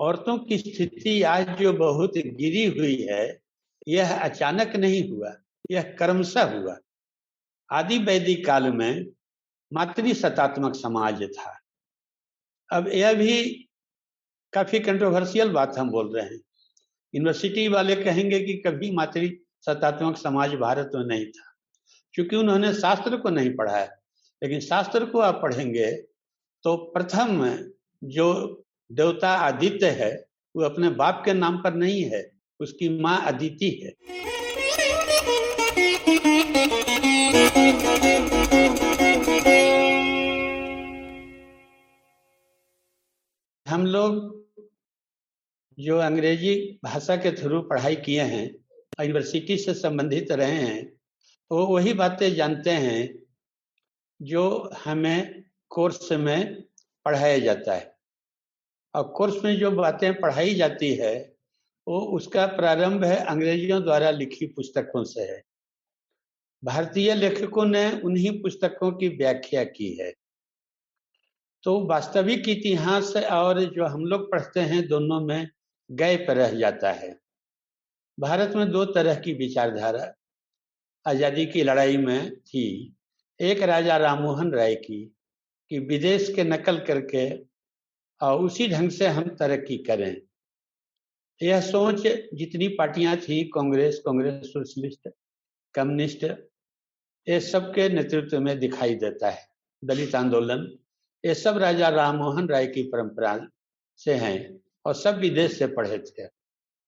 औरतों की स्थिति आज जो बहुत गिरी हुई है, यह अचानक नहीं हुआ, यह कर्मशः हुआ। आदि वैदिक काल में मातृ सतात्मक समाज था। अब यह भी काफ़ी कंट्रोवर्शियल बात हम बोल रहे हैं। यूनिवर्सिटी वाले कहेंगे कि कभी मातृ सतात्मक समाज भारत में नहीं था, क्योंकि उन्होंने शास्त्र को नहीं पढ़ा है। लेकिन शास्त्र को आप पढ़ेंगे तो प्रथम जो देवता आदित्य है, वो अपने बाप के नाम पर नहीं है, उसकी माँ अदिति है। हम लोग जो अंग्रेज़ी भाषा के थ्रू पढ़ाई किए हैं, यूनिवर्सिटी से संबंधित रहे हैं वो वही बातें जानते हैं जो हमें कोर्स में पढ़ाया जाता है। और कोर्स में जो बातें पढ़ाई जाती है, वो उसका प्रारंभ है अंग्रेजियों द्वारा लिखी पुस्तकों से है। भारतीय लेखकों ने उन्हीं पुस्तकों की व्याख्या की है। तो वास्तविक इतिहास और जो हम लोग पढ़ते हैं दोनों में गैप रह जाता है। भारत में दो तरह की विचारधारा आज़ादी की लड़ाई में थी। एक राजा राममोहन राय की, कि विदेश के नकल करके और उसी ढंग से हम तरक्की करें। यह सोच जितनी पार्टियाँ थी, कांग्रेस कांग्रेस सोशलिस्ट, कम्युनिस्ट, ये सब के नेतृत्व में दिखाई देता है। दलित आंदोलन, ये सब राजा राममोहन राय की परंपरा से हैं और सब विदेश से पढ़े थे।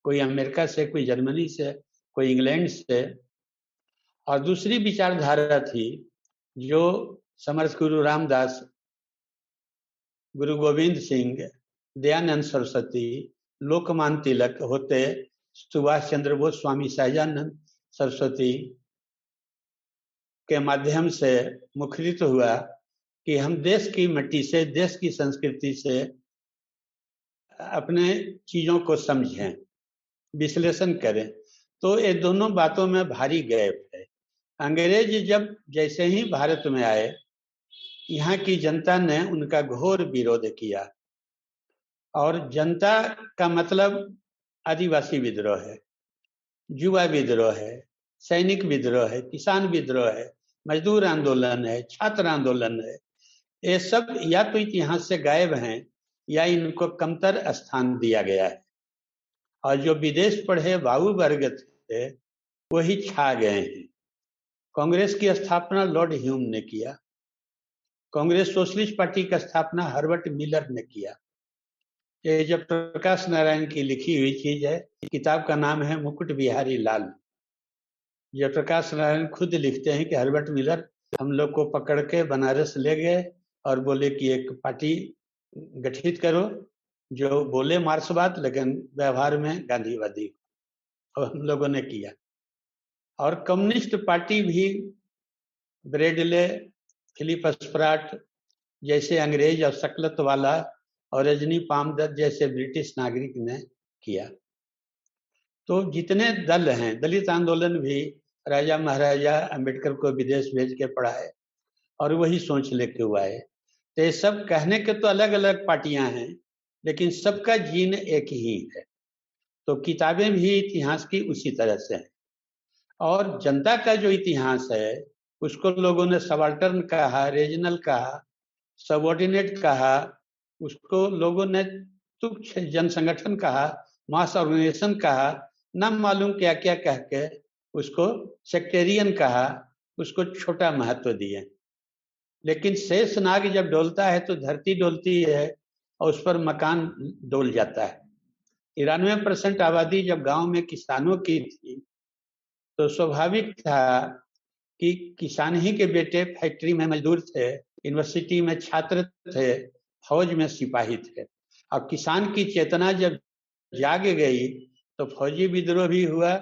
कोई अमेरिका से, कोई जर्मनी से, कोई इंग्लैंड से। और दूसरी विचारधारा थी जो समर्थ गुरु रामदास गुरु गोविंद सिंह, दयानंद सरस्वती, लोकमान तिलक होते, सुभाष चंद्र बोस स्वामी सहजानंद सरस्वती के माध्यम से मुखरित हुआ कि हम देश की मिट्टी से, देश की संस्कृति से अपने चीज़ों को समझें, विश्लेषण करें। तो ये दोनों बातों में भारी गैप है। अंग्रेज़ जब जैसे ही भारत में आए यहाँ की जनता ने उनका घोर विरोध किया। और जनता का मतलब आदिवासी विद्रोह है, युवा विद्रोह है, सैनिक विद्रोह है, किसान विद्रोह है, मजदूर आंदोलन है, छात्र आंदोलन है, ये सब या तो इतिहास से गायब हैं या इनको कमतर स्थान दिया गया है। और जो विदेश पढ़े बाबू वर्ग थे, वही छा गए हैं। कांग्रेस की स्थापना लॉर्ड ह्यूम ने किया। कांग्रेस सोशलिस्ट पार्टी का स्थापना हर्बर्ट मिलर ने किया। ये जब प्रकाश नारायण की लिखी हुई चीज़ है किताब का नाम है मुकुट बिहारी लाल। जब प्रकाश नारायण खुद लिखते हैं कि हर्बर्ट मिलर हम लोग को पकड़ के बनारस ले गए और बोले कि एक पार्टी गठित करो, जो बोले मार्क्सवाद लेकिन व्यवहार में गांधीवादी और हम लोगों ने किया। और कम्युनिस्ट पार्टी भी ब्रेडले फिलिप स्प्राट जैसे अंग्रेज़ और सकलत वाला और रजनी पामदत्त जैसे ब्रिटिश नागरिक ने किया। तो जितने दल हैं, दलित आंदोलन भी राजा महाराजा अंबेडकर को विदेश भेज के पढ़ाए और वही सोच लेके हुआ है। तो ये सब कहने के तो अलग अलग पार्टियाँ हैं, लेकिन सबका जीन एक ही है। तो किताबें भी इतिहास की उसी तरह से हैं। और जनता का जो इतिहास है उसको लोगों ने सबाल्टर्न कहा, रीजनल कहा, सबॉर्डिनेट कहा, उसको लोगों ने तुच्छ जन संगठन कहा, मास ऑर्गेनाइजेशन कहा, न मालूम क्या क्या कह के उसको सेक्टेरियन कहा, उसको छोटा महत्व दिए। लेकिन शेष नाग जब डोलता है तो धरती डोलती है और उस पर मकान डोल जाता है। तिरानवे परसेंट आबादी जब गाँव में किसानों की थी तो स्वाभाविक था कि किसान ही के बेटे फैक्ट्री में मजदूर थे, यूनिवर्सिटी में छात्र थे, फौज में सिपाही थे। और किसान की चेतना जब जाग गई तो फौजी विद्रोह भी हुआ,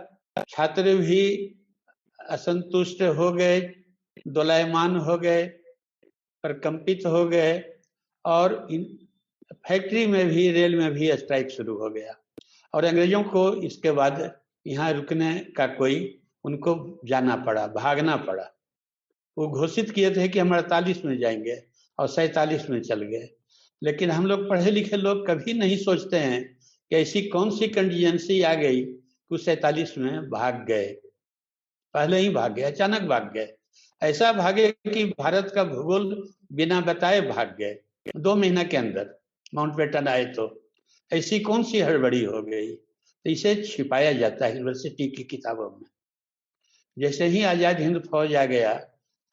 छात्र भी असंतुष्ट हो गए, दोलायमान हो गए, प्रकंपित हो गए और इन फैक्ट्री में भी, रेल में भी स्ट्राइक शुरू हो गया। और अंग्रेज़ों को इसके बाद यहाँ रुकने का कोई उनको जाना पड़ा, भागना पड़ा। वो घोषित किए थे कि हम अड़तालीस में जाएँगे और सैतालीस में चल गए। लेकिन हम लोग पढ़े लिखे लोग कभी नहीं सोचते हैं कि ऐसी कौन सी कंटीजेंसी आ गई कि सैतालीस में भाग गए। पहले ही भाग गए, अचानक भाग गए। ऐसा भागे कि भारत का भूगोल बिना बताए भाग गए। दो महीना के अंदर माउंट बेटन आए तो ऐसी कौन सी हड़बड़ी हो गई? तो इसे छिपाया जाता है यूनिवर्सिटी की किताबों में। जैसे ही आज़ाद हिंद फौज आ गया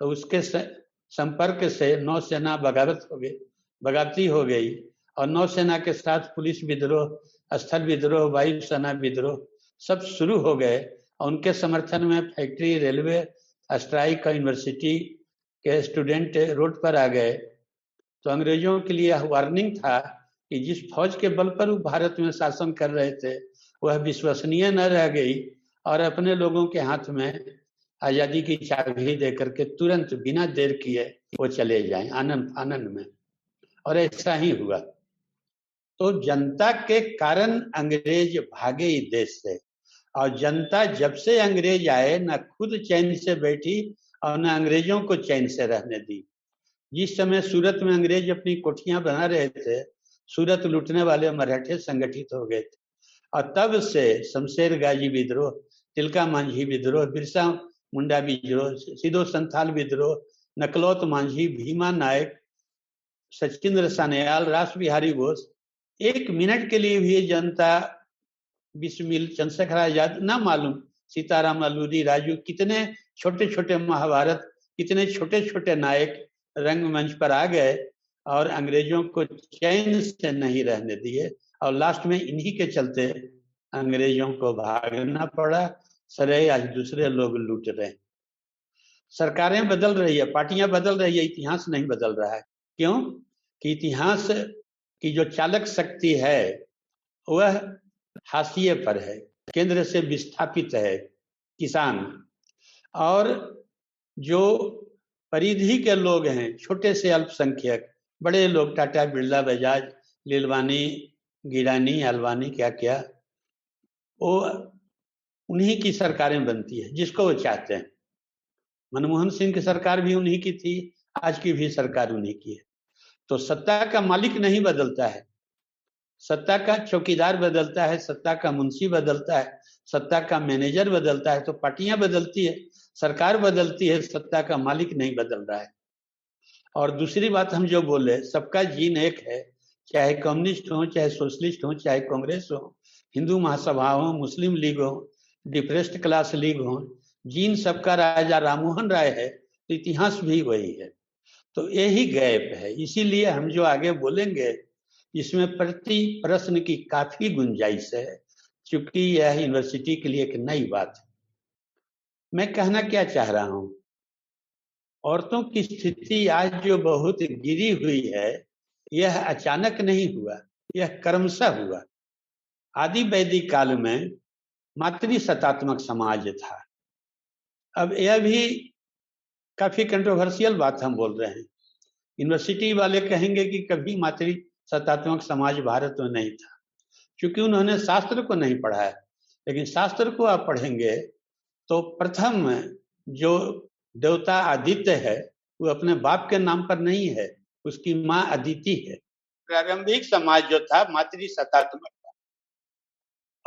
तो उसके संपर्क से नौसेना बगावत हो गई, बगावती हो गई और नौसेना के साथ पुलिस विद्रोह, स्थल विद्रोह, वायुसेना विद्रोह सब शुरू हो गए। और उनके समर्थन में फैक्ट्री, रेलवे, स्ट्राइक और यूनिवर्सिटी के स्टूडेंट रोड पर आ गए। तो अंग्रेज़ों के लिए वार्निंग था कि जिस फौज के बल पर वो भारत में शासन कर रहे थे, वह विश्वसनीय न रह गई और अपने लोगों के हाथ में आज़ादी की चाबी दे करके तुरंत बिना देर किए वो चले जाएँ आनंद आनंद में। और ऐसा ही हुआ। तो जनता के कारण अंग्रेज़ भागे ही देश से। और जनता जब से अंग्रेज़ आए, न खुद चैन से बैठी और न अंग्रेज़ों को चैन से रहने दी। जिस समय सूरत में अंग्रेज़ अपनी कोठियाँ बना रहे थे, सूरत लूटने वाले मराठे संगठित हो गए थे। और तब से शमशेर गाजी विद्रोह तिलका मांझी विद्रोह, बिरसा मुंडा विद्रोह, सिद्धो संथाल विद्रोह, नकलौत मांझी, भीमा नायक सचिंद्र सान्याल, रास बिहारी बोस एक मिनट के लिए भी जनता बिस्मिल, चंद्रशेखर आज़ाद, ना मालूम सीताराम अलूरी राजू, कितने छोटे छोटे महाभारत, कितने छोटे छोटे नायक रंगमंच पर आ गए और अंग्रेज़ों को चैन से नहीं रहने दिए। और लास्ट में इन्हीं के चलते अंग्रेज़ों को भागना पड़ा। सरे आज दूसरे लोग लूट रहे हैं। सरकारें बदल रही है, पार्टियाँ बदल रही है, इतिहास नहीं बदल रहा है। क्यों? कि इतिहास की जो चालक शक्ति है, वह हाशिए पर है, केंद्र से विस्थापित है किसान। और जो परिधि के लोग हैं, छोटे से अल्पसंख्यक, बड़े लोग, टाटा, बिरला, बजाज, लीलवानी, गिरानी अलवानी क्या क्या वो उन्हीं की सरकारें बनती है, जिसको वो चाहते हैं। मनमोहन सिंह की सरकार भी उन्हीं की थी, आज की भी सरकार उन्हीं की है। तो सत्ता का मालिक नहीं बदलता है। सत्ता का चौकीदार बदलता है, सत्ता का मुंशी बदलता है, सत्ता का मैनेजर बदलता है तो पार्टियाँ बदलती है, सरकार बदलती है, सत्ता का मालिक नहीं बदल रहा है। और दूसरी बात हम जो बोले, सबका जीन एक है, चाहे कम्युनिस्ट हो, चाहे सोशलिस्ट हो, चाहे कांग्रेस हो, हिंदू महासभा हो, मुस्लिम लीग हो डिप्रेस्ड क्लास लीग हो, जीन सबका राजा राममोहन राय है तो इतिहास भी वही है। तो यही गैप है। इसीलिए हम जो आगे बोलेंगे, इसमें प्रति प्रश्न की काफ़ी गुंजाइश है। चूँकि यह यूनिवर्सिटी के लिए एक नई बात है। मैं कहना क्या चाह रहा हूँ? औरतों की स्थिति आज जो बहुत गिरी हुई है, यह अचानक नहीं हुआ, यह क्रमशः हुआ। आदि वैदिक काल में मातृ सतात्मक समाज था। अब यह भी काफ़ी कंट्रोवर्शियल बात हम बोल रहे हैं। यूनिवर्सिटी वाले कहेंगे कि कभी मातृ सतात्मक समाज भारत में नहीं था, क्योंकि उन्होंने शास्त्र को नहीं पढ़ा है। लेकिन शास्त्र को आप पढ़ेंगे तो प्रथम जो देवता आदित्य है, वो अपने बाप के नाम पर नहीं है, उसकी माँ अदिति है। प्रारंभिक समाज जो था, मातृ सतात्मक था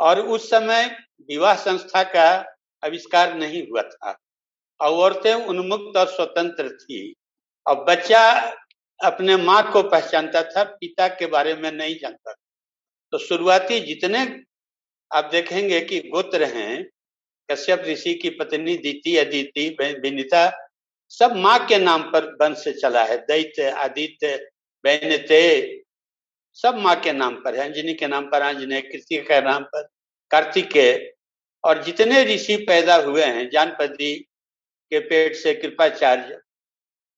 और उस समय विवाह संस्था का आविष्कार नहीं हुआ था। और औरतें उन्मुक्त और स्वतंत्र थी। और बच्चा अपने माँ को पहचानता था, पिता के बारे में नहीं जानता तो शुरुआती जितने आप देखेंगे कि गोत्र हैं, कश्यप ऋषि की पत्नी दीति अदिति विनीता, सब माँ के नाम पर वंश चला है। दैत्य, आदित्य बैनते सब माँ के नाम पर है, अंजनी के नाम पर आंजने कृतिक के नाम पर कार्तिकेय और जितने ऋषि पैदा हुए हैं, जानपदी के पेट से कृपाचार्य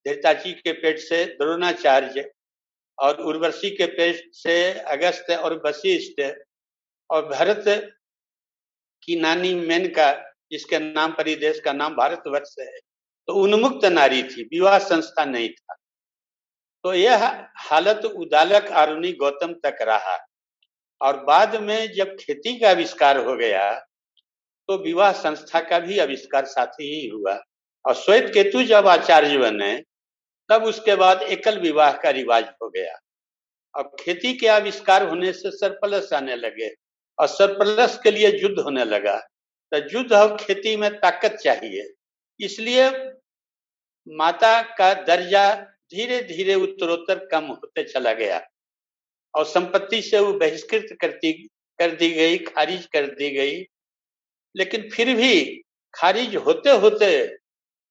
धृताची के पेट से द्रोणाचार्य, और उर्वशी के पेट से अगस्त और वशिष्ठ, और भरत की नानी मेनका, जिसके नाम पर ही देश का नाम भारतवर्ष है तो उन्मुक्त नारी थी, विवाह संस्था नहीं था। तो यह हालत उदालक आरुणी गौतम तक रहा। और बाद में जब खेती का आविष्कार हो गया तो विवाह संस्था का भी आविष्कार साथ ही हुआ। और श्वेत केतु जब आचार्य बने, तब उसके बाद एकल विवाह का रिवाज हो गया। अब खेती के आविष्कार होने से सरप्लस आने लगे और सरप्लस के लिए युद्ध होने लगा। तो युद्ध और खेती में ताकत चाहिए। इसलिए माता का दर्जा धीरे धीरे उत्तरोत्तर कम होते चला गया। और संपत्ति से वो बहिष्कृत करती, कर दी गई, खारिज कर दी गई। लेकिन फिर भी खारिज होते होते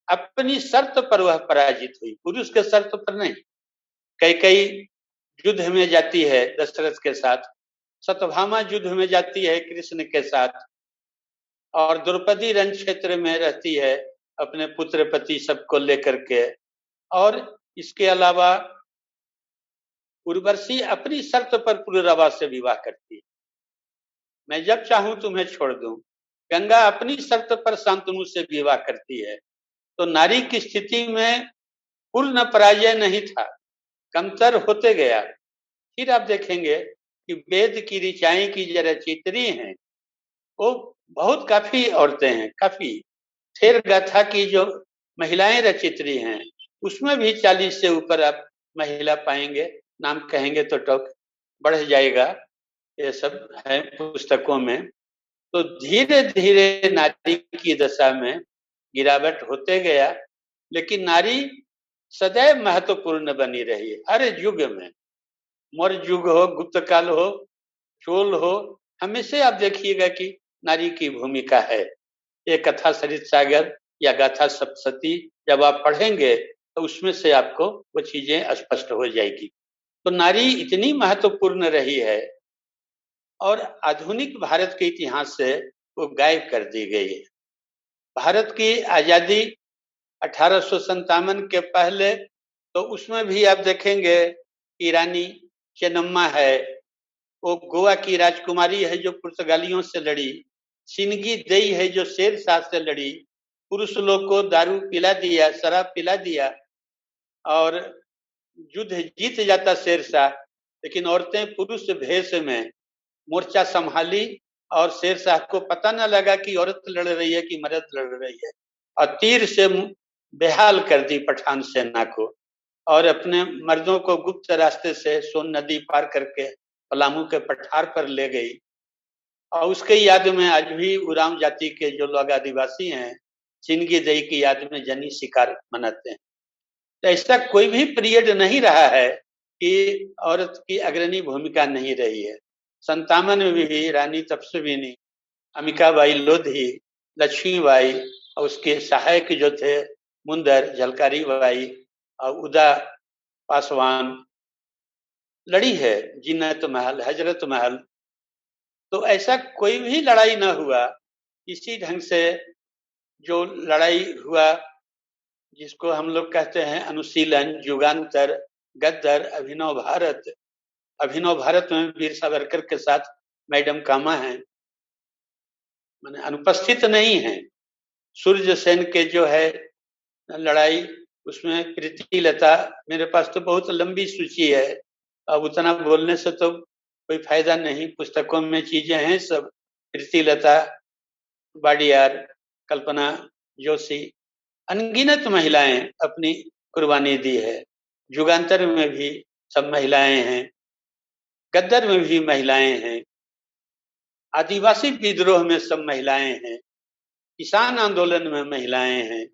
अपनी शर्त पर वह पराजित हुई। पुरुष के शर्त पर नहीं। कई कई युद्ध में जाती है दशरथ के साथ। सतभामा युद्ध में जाती है कृष्ण के साथ। और द्रौपदी रण क्षेत्र में रहती है अपने पुत्र पति सबको लेकर के। और इसके अलावा उर्वशी अपनी शर्त पर पुरवा से विवाह करती है। मैं जब चाहूँ तुम्हें छोड़ दूँ, गंगा अपनी शर्त पर शांतनु से विवाह करती है तो नारी की स्थिति में पूर्ण पराजय नहीं था, कमतर होते गया। फिर आप देखेंगे कि वेद की ऋचाएँ की जरा चित्री हैं। वो बहुत काफ़ी औरतें हैं, काफ़ी। थेर गाथा की जो महिलाएँ रचित्री हैं उसमें भी चालीस से ऊपर आप महिला पाएँगे, नाम कहेंगे तो टॉक बढ़ जाएगा, ये सब है पुस्तकों में। तो धीरे धीरे नारी की दशा में गिरावट होते गया, लेकिन नारी सदैव महत्वपूर्ण बनी रही हर युग में। मौर्य युग हो, गुप्त काल हो, चोल हो हमेशा आप देखिएगा कि नारी की भूमिका है। ये कथा सरित सागर या गाथा सप्तती जब आप पढ़ेंगे उसमें से आपको वो चीज़ें स्पष्ट हो जाएगी। तो नारी इतनी महत्वपूर्ण रही है और आधुनिक भारत के इतिहास से वो गायब कर दी गई है। भारत की आज़ादी अठारह के पहले तो उसमें भी आप देखेंगे कि रानी चेन्नम्मा है, वो गोवा की राजकुमारी है जो पुर्तगालियों से लड़ी सिनगी दई है जो शेर शाह से लड़ी, पुरुष लोग को दारू पिला दिया, शराब पिला दिया और युद्ध जीत जाता शेर शाह लेकिन औरतें पुरुष भेष में मोर्चा संभाली और शेर शाह को पता न लगा कि औरत लड़ रही है कि मर्द लड़ रही है। और तीर से बेहाल कर दी पठान सेना को और अपने मर्दों को गुप्त रास्ते से सोन नदी पार करके पलामू के पठार पर ले गई। और उसके याद में आज भी उराम जाति के जो लोग आदिवासी हैं, चिनगी दई की याद में जनी शिकार मनाते हैं। तो ऐसा कोई भी पीरियड नहीं रहा है कि औरत की अग्रणी भूमिका नहीं रही है। संतावन में भी, रानी तपस्विनी अमिकाबाई लोधी, लक्ष्मीबाई और उसके सहायक जो थे, मुंदर झलकारी बाई और उदा पासवान, लड़ी है जिन्नत महल, हज़रत महल। तो ऐसा कोई भी लड़ाई ना हुआ। इसी ढंग से जो लड़ाई हुआ जिसको हम लोग कहते हैं अनुशीलन, युगांतर, गद्दर, अभिनव भारत। अभिनव भारत में वीर सावरकर के साथ मैडम कामा है। मैंने अनुपस्थित नहीं है। सूर्य सेन के जो है लड़ाई, उसमें प्रीति लता मेरे पास तो बहुत लंबी सूची है। अब उतना बोलने से तो कोई फ़ायदा नहीं, पुस्तकों में चीज़ें हैं सब। प्रीति लता बाडियार कल्पना, जोशी अनगिनत महिलाएँ अपनी कुर्बानी दी है। युगांतर में भी सब महिलाएँ हैं, गद्दर में भी महिलाएँ हैं, आदिवासी विद्रोह में सब महिलाएँ हैं, किसान आंदोलन में महिलाएँ हैं।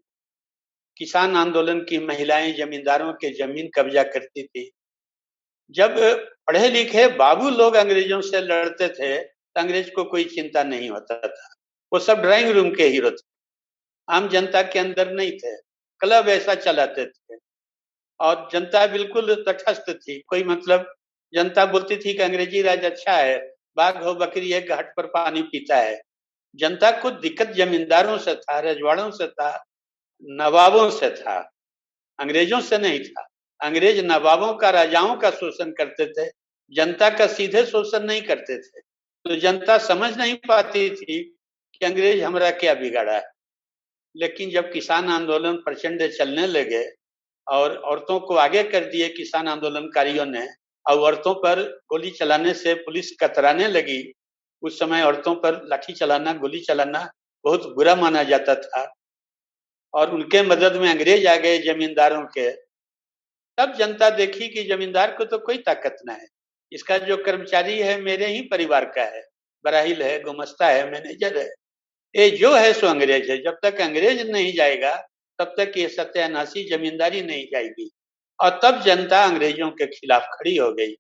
किसान आंदोलन की महिलाएँ जमींदारों के ज़मीन कब्जा करती थी। जब पढ़े लिखे बाबू लोग अंग्रेज़ों से लड़ते थे तो अंग्रेज़ को कोई चिंता नहीं होता था। वो सब ड्राइंग रूम के हीरो थे। आम जनता के अंदर नहीं थे। क्लब ऐसा चलाते थे। और जनता बिल्कुल तटस्थ थी। कोई मतलब जनता बोलती थी कि अंग्रेज़ी राज अच्छा है, बाघ हो बकरी एक घाट पर पानी पीता है। जनता को दिक्कत जमींदारों से था, रजवाड़ों से था, नवाबों से था। अंग्रेज़ों से नहीं था। अंग्रेज़ नवाबों का, राजाओं का शोषण करते थे। जनता का सीधे शोषण नहीं करते थे। तो जनता समझ नहीं पाती थी कि अंग्रेज़ हमारा क्या बिगाड़ा है। लेकिन जब किसान आंदोलन प्रचंड चलने लगे और औरतों को आगे कर दिए किसान आंदोलनकारियों ने और औरतों पर गोली चलाने से पुलिस कतराने लगी। उस समय औरतों पर लाठी चलाना, गोली चलाना बहुत बुरा माना जाता था और उनके मदद में अंग्रेज़ आ गए जमींदारों के। तब जनता देखी कि जमींदार को तो कोई ताकत ना है। इसका जो कर्मचारी है, मेरे ही परिवार का है। बराहिल है गुमस्ता है, मैनेजर है। ये जो है सो अंग्रेज़ है। जब तक अंग्रेज़ नहीं जाएगा, तब तक ये सत्यानाशी जमींदारी नहीं जाएगी। और तब जनता अंग्रेज़ों के खिलाफ खड़ी हो गई।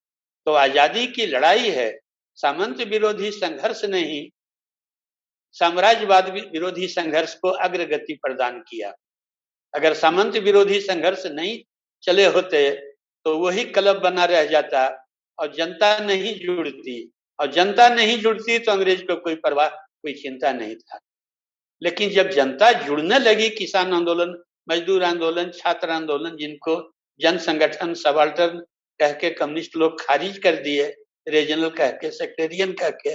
तो आज़ादी की लड़ाई है। सामंत विरोधी संघर्ष नहीं। साम्राज्यवाद विरोधी संघर्ष को अग्रगति प्रदान किया। अगर सामंत विरोधी संघर्ष नहीं चले होते तो वही क्लब बना रह जाता। और जनता नहीं जुड़ती। और जनता नहीं जुड़ती तो अंग्रेज़ को कोई परवाह कोई चिंता नहीं था। लेकिन जब जनता जुड़ने लगी किसान आंदोलन, मजदूर आंदोलन, छात्र आंदोलन, जिनको जन संगठन सबाल्टर्न कह के कम्युनिस्ट लोग खारिज कर दिए, रीजनल कह के सेक्रेटरियन कह के,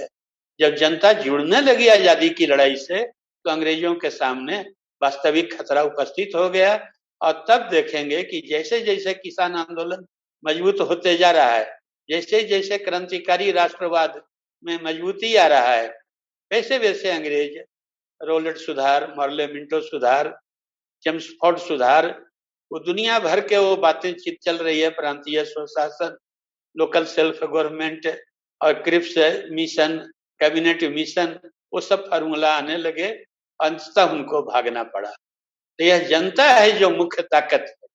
जब जनता जुड़ने लगी आज़ादी की लड़ाई से तो अंग्रेज़ों के सामने वास्तविक खतरा उपस्थित हो गया और तब देखेंगे कि जैसे जैसे किसान आंदोलन मज़बूत होते जा रहा है जैसे जैसे क्रांतिकारी राष्ट्रवाद में मजबूती आ रहा है वैसे वैसे अंग्रेज़ रोलेट सुधार, मॉर्ले मिंटो सुधार चेम्सफोर्ड सुधार, वो दुनिया भर के वो बातें चित चल रही है, प्रांतीय स्वशासन, लोकल सेल्फ गवर्नमेंट, और क्रिप्स मिशन, कैबिनेट मिशन, वो सब फार्मूला आने लगे, अंततः उनको भागना पड़ा। तो यह जनता है जो मुख्य ताकत है।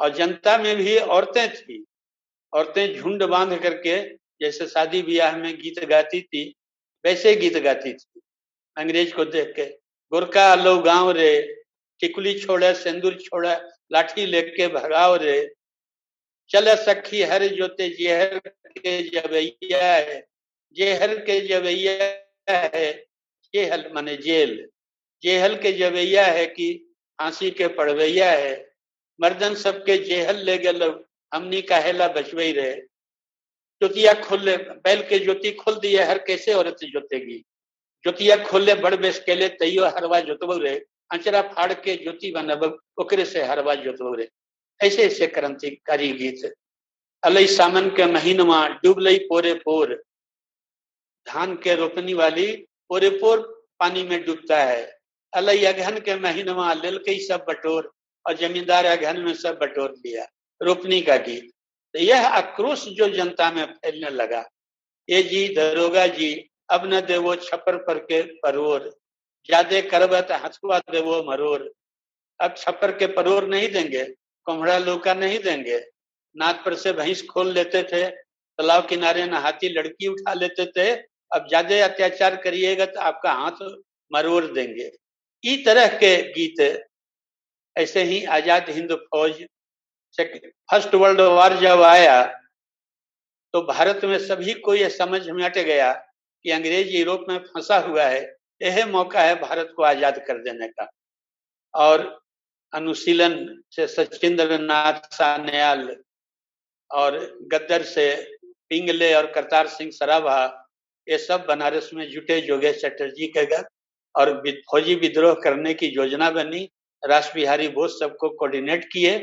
और जनता में भी औरतें थी। औरतें झुंड बाँध करके, जैसे शादी ब्याह में गीत गाती थी वैसे गीत गाती थी। अंग्रेज़ को देख के गुरका लो गाँव रे, टिकुली छोड़े, सिंदूर छोड़े, लाठी लेके भगाओ रे। चल सखी हर जोते, जेहर के जबैया है, जेहर के जबैया है, जेहल माने जेल। जेहल के जबैया है कि फांसी के पड़वैया है। मर्दन सबके जेहल ले गल, हमनी काहेला बचवई रहे जोतिया खोले बैल के ज्योति खोल दिए हर कैसे औरत जोतेगी ज्योतिया खोले बड़ बेस केले तैयो हरवा जोतबो रे अंचरा फाड़ के ज्योति बनब ओकरे से हरवा जोतबो रे ऐसे ऐसे क्रांतिकारी गीत। अलई सामन के महीनमा, डूब लई पोरे पोर। धान के रोपनी वाली पोरे पोर पानी में डूबता है। अलई अगहन के महीनमा लेल के सब बटोर, और जमींदार अगहन में सब बटोर लिया। रोपनी का गीत। तो यह आक्रोश जो जनता में फैलने लगा। ये जी दरोगा जी, अब न देवो छपर पर के परोर, ज़्यादा करबत हंसुआ दे वो मरोर। अब छप्पर के परोर नहीं देंगे, कोमड़ा लोका नहीं देंगे। नाक पर से भैंस खोल लेते थे तालाब किनारे नहाती लड़की उठा लेते थे। अब ज़्यादा अत्याचार करिएगा तो आपका हाथ मरोड़ देंगे। इस तरह के गीत, ऐसे ही आज़ाद हिंद फौज फ़र्स्ट वर्ल्ड वॉर जब आया तो भारत में सभी को यह समझ में अट गया कि अंग्रेज़ यूरोप में फंसा हुआ है। यह मौका है भारत को आज़ाद कर देने का। और अनुशीलन से सचिंद्र नाथ सान्याल और गद्दर से पिंगले और करतार सिंह सराभा, ये सब बनारस में जुटे जोगेश चटर्जी के घर और फौजी विद्रोह करने की योजना बनी। राष्ट्र बिहारी बोस सबको कोऑर्डिनेट किए।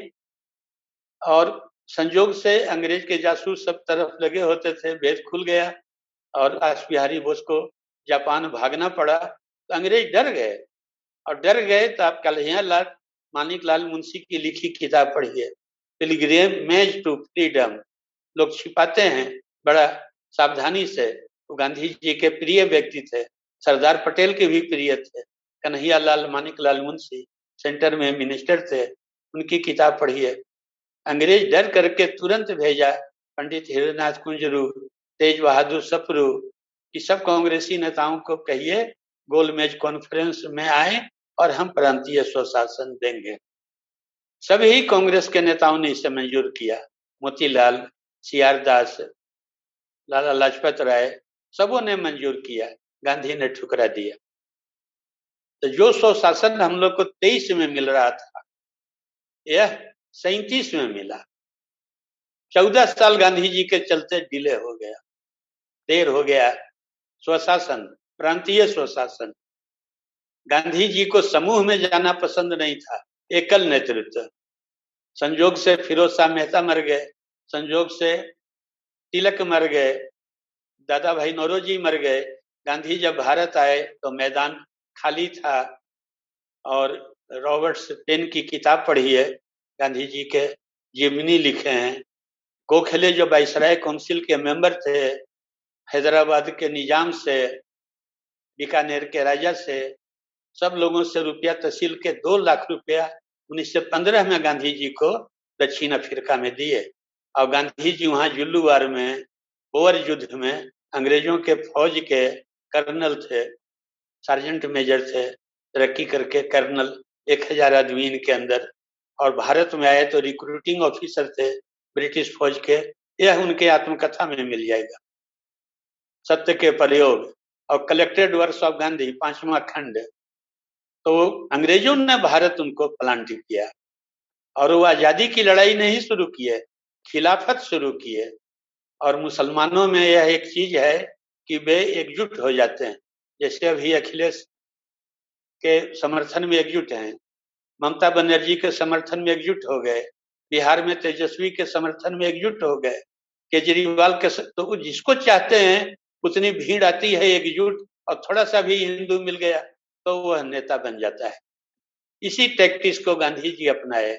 और संजोग से अंग्रेज़ के जासूस सब तरफ़ लगे होते थे, भेद खुल गया और रास बिहारी बोस को जापान भागना पड़ा। तो अंग्रेज़ डर गए और डर गए तो आप कन्हैया लाल मानिक लाल मुंशी की लिखी किताब पढ़िए। पिलग्रिम, मेज टू फ्रीडम। लोग छिपाते हैं, बड़ा सावधानी से। वो गांधी जी के प्रिय व्यक्ति थे, सरदार पटेल के भी प्रिय थे। कन्हैया लाल मानिक लाल मुंशी सेंटर में मिनिस्टर थे, उनकी किताब पढ़िए। अंग्रेज़ डर करके तुरंत भेजा, पंडित हृदयनाथ कुंजरू, तेज बहादुर सपरू कि सब कांग्रेसी नेताओं को कहिए, गोलमेज कॉन्फ्रेंस में आए और हम प्रांतीय स्वशासन देंगे। सभी कांग्रेस के नेताओं ने इसे मंजूर किया। मोतीलाल, सी आर दास, लाला लाजपत राय, सबों ने मंजूर किया। गांधी ने ठुकरा दिया। तो जो स्वशासन हम लोग को तेईस में मिल रहा था, यह सैतीस में मिला। चौदह साल गांधी जी के चलते डिले हो गया। देर हो गया स्वशासन, प्रांतीय स्वशासन। गांधी जी को समूह में जाना पसंद नहीं था, एकल नेतृत्व। संजोग से फिरोज शाह मेहता मर गए, संजोग से तिलक मर गए दादा भाई नौरोजी मर गए। गांधी जब भारत आए तो मैदान खाली था और रॉबर्ट्स पेन की किताब पढ़ी है। गांधी जी के जीवनी लिखे हैं। गोखले जो वायसराय काउंसिल के मेंबर थे, हैदराबाद के निज़ाम से, बीकानेर के राजा से, सब लोगों से रुपया तहसील के दो लाख रुपया उन्नीस सौ पंद्रह में गांधी जी को दक्षिण अफ्रीका में दिए। और गांधी जी वहाँ जुल्लूवार में, बोअर युद्ध में अंग्रेज़ों के फौज के कर्नल थे, सार्जेंट मेजर थे, तरक्की करके कर्नल, एक हज़ार आदमी इनके अंदर और भारत में आए तो रिक्रूटिंग ऑफिसर थे ब्रिटिश फौज के। यह उनके आत्मकथा में मिल जाएगा। सत्य के प्रयोग और कलेक्टेड वर्स ऑफ़ गांधी पांचवा खंड। तो अंग्रेज़ों ने भारत उनको प्लांट किया और वो आज़ादी की लड़ाई नहीं शुरू की है, खिलाफत शुरू की है। और मुसलमानों में यह एक चीज़ है कि वे एकजुट हो जाते हैं। जैसे अभी अखिलेश के समर्थन में एकजुट हैं। ममता बनर्जी के समर्थन में एकजुट हो गए। बिहार में तेजस्वी के समर्थन में एकजुट हो गए। केजरीवाल के तो जिसको चाहते हैं, उतनी भीड़ आती है एकजुट और थोड़ा सा भी हिंदू मिल गया तो वह नेता बन जाता है। इसी टैक्टिस को गांधी जी अपनाए।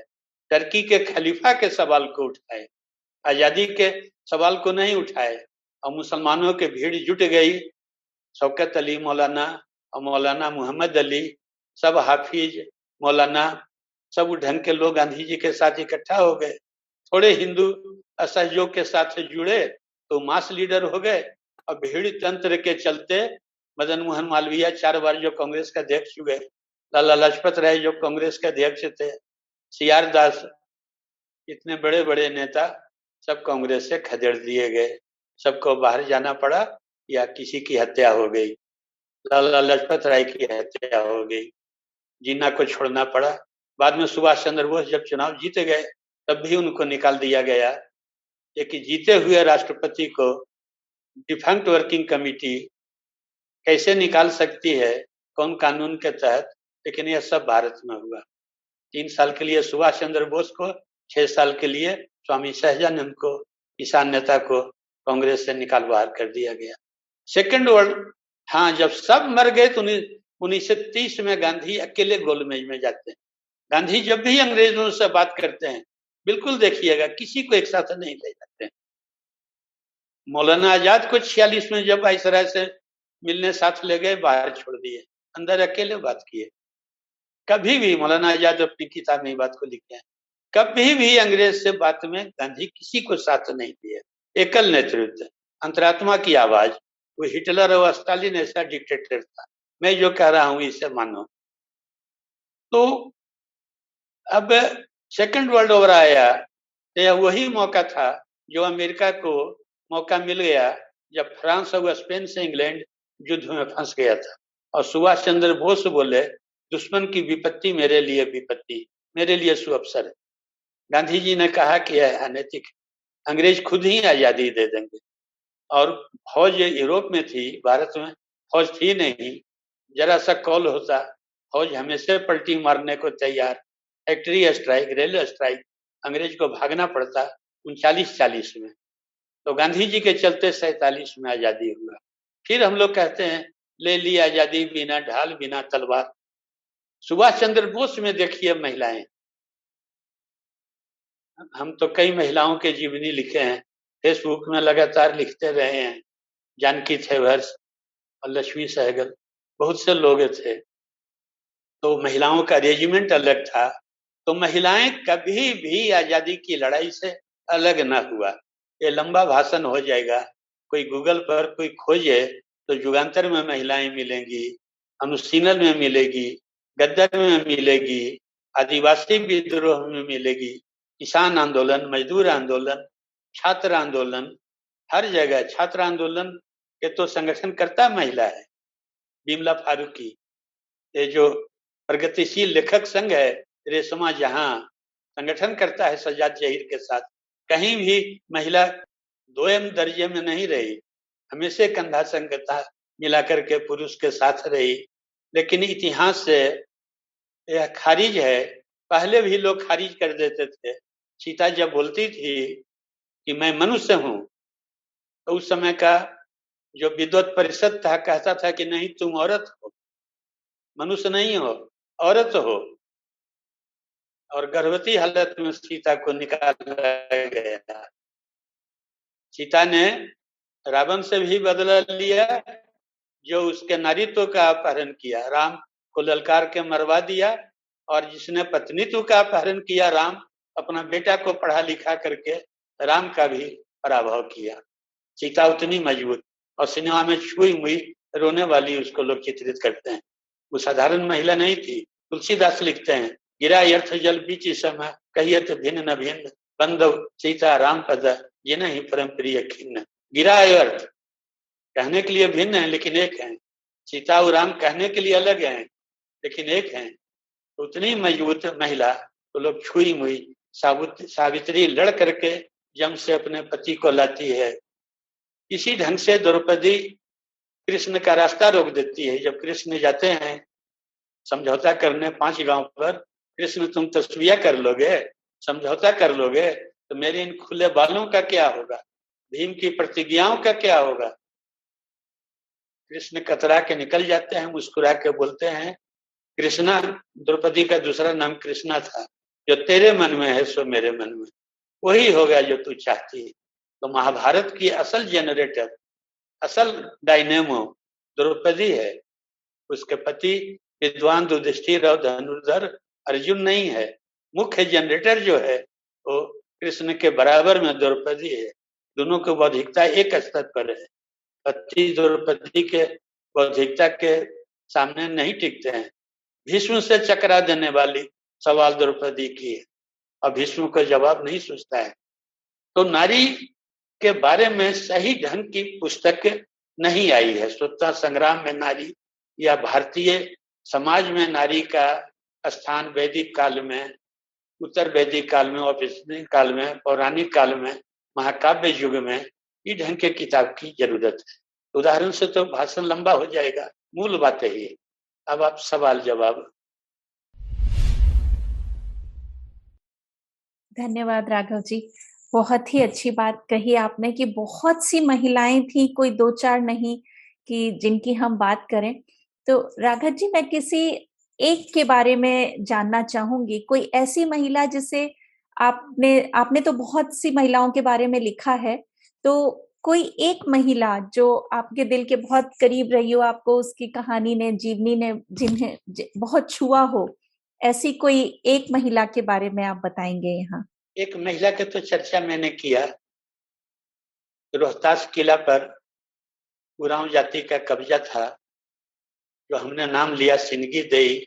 टर्की के खलीफा के सवाल को उठाए। आज़ादी के सवाल को नहीं उठाए। और मुसलमानों के भीड़ जुट गई। शौकत अली मौलाना और मौलाना मोहम्मद अली, सब हाफिज मौलाना सब ढंग के लोग गांधी जी के साथ इकट्ठा हो गए। थोड़े हिंदू असहयोग के साथ जुड़े तो मास लीडर हो गए। और भीड़ तंत्र के चलते मदन मोहन मालवीय चार बार जो कांग्रेस का अध्यक्ष हुए, लाला लाजपत राय जो कांग्रेस के अध्यक्ष थे सी आर दास, इतने बड़े बड़े नेता सब कांग्रेस से खदेड़ दिए गए। सबको बाहर जाना पड़ा या किसी की हत्या हो गई। लाला लाजपत राय की हत्या हो गई। जीना को छोड़ना पड़ा। बाद में सुभाष चंद्र बोस जब चुनाव जीते गए, तब भी उनको निकाल दिया गया एक जीते हुए राष्ट्रपति को डिफेंट वर्किंग कमेटी कैसे निकाल सकती है, कौन कानून के तहत, लेकिन यह सब भारत में हुआ। तीन साल के लिए सुभाष चंद्र बोस को, छह साल के लिए स्वामी सहजानंद को किसान नेता को कांग्रेस से निकाल बाहर कर दिया गया। सेकंड वर्ल्ड हाँ जब सब मर गए तो उन्नीस सौ तीस में गांधी अकेले गोलमेज में जाते हैं। गांधी जब भी अंग्रेज़ों से बात करते हैं, बिल्कुल देखिएगा, किसी को एक साथ नहीं ले जाते। मौलाना आज़ाद को छियालीस में जब वायसराय से मिलने साथ ले गए, बाहर छोड़ दिए, अंदर अकेले बात किए। कभी भी मौलाना आज़ाद अपनी किताब में बात को लिखे हैं। कभी भी अंग्रेज़ से बात में गांधी किसी को साथ नहीं दिए। एकल नेतृत्व, अंतरात्मा की आवाज़, वो हिटलर और स्टालिन ऐसा डिक्टेटर था। मैं जो कह रहा हूँ इसे मानो। तो अब सेकंड वर्ल्ड ओवर आया तो यह वही मौका था जो अमेरिका को मौका मिल गया, जब फ्रांस और स्पेन से इंग्लैंड युद्ध में फंस गया था। और सुभाष चंद्र बोस बोले, दुश्मन की विपत्ति मेरे लिए विपत्ति, मेरे लिए सुअवसर है। गांधी जी ने कहा कि यह अनैतिक अंग्रेज़ खुद ही आज़ादी दे देंगे। और फौज यूरोप में थी, भारत में फौज थी नहीं जरा सा कॉल होता, फौज हमेशा पलटी मारने को तैयार। फैक्ट्री स्ट्राइक, रेलवे स्ट्राइक, अंग्रेज़ को भागना पड़ता उनचालीस चालीस में। तो गांधी जी के चलते सैतालीस में आज़ादी हुआ। फिर हम लोग कहते हैं, ले ली आज़ादी बिना ढाल, बिना तलवार। सुभाष चंद्र बोस में देखिए महिलाएँ। हम तो कई महिलाओं के जीवनी लिखे हैं, फेसबुक में लगातार लिखते रहे हैं, जानकी थे वर्ष और लक्ष्मी सहगल। बहुत से लोग थे। तो महिलाओं का रेजिमेंट अलग था। तो महिलाएँ कभी भी आज़ादी की लड़ाई से अलग ना हुआ। ये लंबा भाषण हो जाएगा। कोई गूगल पर कोई खोजे तो जुगांतर में महिलाएँ मिलेंगी, अनुशीलन में मिलेगी, गद्दर में मिलेगी, आदिवासी विद्रोह में मिलेगी, किसान आंदोलन, मजदूर आंदोलन, छात्र आंदोलन, हर जगह छात्र आंदोलन के तो संगठन करता महिला है। बिमला फारूकी। ये जो प्रगतिशील लेखक संघ है रेशमा जहाँ संगठन करता है सजाद जहीर के साथ। कहीं भी महिला दोयम दर्जे में नहीं रही, हमेशा कंधा संगता मिलाकर के पुरुष के साथ रही। लेकिन इतिहास से यह खारिज है, पहले भी लोग खारिज कर देते थे। सीता जब बोलती थी कि मैं मनुष्य हूँ तो उस समय का जो विद्वत परिषद था, कहता था कि नहीं, तुम औरत हो। मनुष्य नहीं हो, औरत हो। और गर्भवती हालत में सीता को निकाला गया। सीता ने रावण से भी बदला लिया, जो उसके नारीत्व का अपहरण किया। राम को ललकार के मरवा दिया, और जिसने पत्नीत्व का अपहरण किया, राम अपना बेटा को पढ़ा लिखा करके राम का भी पराभव किया। सीता उतनी मज़बूत और सिनेमा में छुई मुई रोने वाली उसको लोग चित्रित करते हैं। वो साधारण महिला नहीं थी। तुलसीदास लिखते हैं गिरा अर्थ जल बीच समय कहियत भिन्न न भिन्न, बंधव सीता राम पद, ये नहीं परम प्रिय खिन्न। गिरा अर्थ कहने के लिए भिन्न है, लेकिन एक है। सीता और राम कहने के लिए अलग है, लेकिन एक है। उतनी मज़बूत महिला तो लोग छुई मुई सावित्री लड़ करके जम से अपने पति को लाती है। इसी ढंग से द्रौपदी कृष्ण का रास्ता रोक देती है। जब कृष्ण जाते हैं, समझौता करने पाँच गाँव पर, कृष्ण, तुम तस्वीर कर लोगे? समझौता कर लोगे? तो मेरे इन खुले बालों का क्या होगा? भीम की प्रतिज्ञाओं का क्या होगा? कृष्ण कतरा के निकल जाते हैं, मुस्कुरा के बोलते हैं, कृष्णा, द्रौपदी का दूसरा नाम कृष्णा था। जो तेरे मन में है, सो मेरे मन में। वही होगा जो तू चाहती है। तो महाभारत की असल जनरेटर असल डायनेमो द्रौपदी है। उसके पति विद्वान युधिष्ठिर और धनुर्धर अर्जुन नहीं है। मुख्य जनरेटर जो है, वो कृष्ण के बराबर में द्रौपदी है। दोनों की बौद्धिकता एक स्तर पर है। पति द्रौपदी के बौद्धिकता के सामने नहीं टिकते हैं। भीष्म से चकरा देने वाली सवाल द्रौपदी की है और भीष्म का जवाब नहीं सोचता है। तो नारी के बारे में सही ढंग की पुस्तक नहीं आई है। स्वतंत्रता संग्राम में नारी या भारतीय समाज में नारी का स्थान वैदिक काल में, उत्तर वैदिक काल में, और काल में, पौराणिक काल में, महाकाव्य युग में ये ढंग के किताब की ज़रूरत है। उदाहरण से तो भाषण लंबा हो जाएगा। मूल बात है अब आप सवाल जवाब। धन्यवाद राघव जी। बहुत ही अच्छी बात कही आपने कि बहुत सी महिलाएँ थी, कोई दो चार नहीं कि जिनकी हम बात करें। तो राघव जी, मैं किसी एक के बारे में जानना चाहूँगी। कोई ऐसी महिला जिसे आपने आपने तो बहुत सी महिलाओं के बारे में लिखा है तो कोई एक महिला जो आपके दिल के बहुत करीब रही हो, आपको उसकी कहानी ने, जीवनी ने, जिन्हें बहुत छुआ हो, ऐसी कोई एक महिला के बारे में आप बताएँगे यहाँ? एक महिला के तो चर्चा मैंने किया, रोहतास किला पर उराव जाति का कब्जा था, जो हमने नाम लिया सिंदगी दे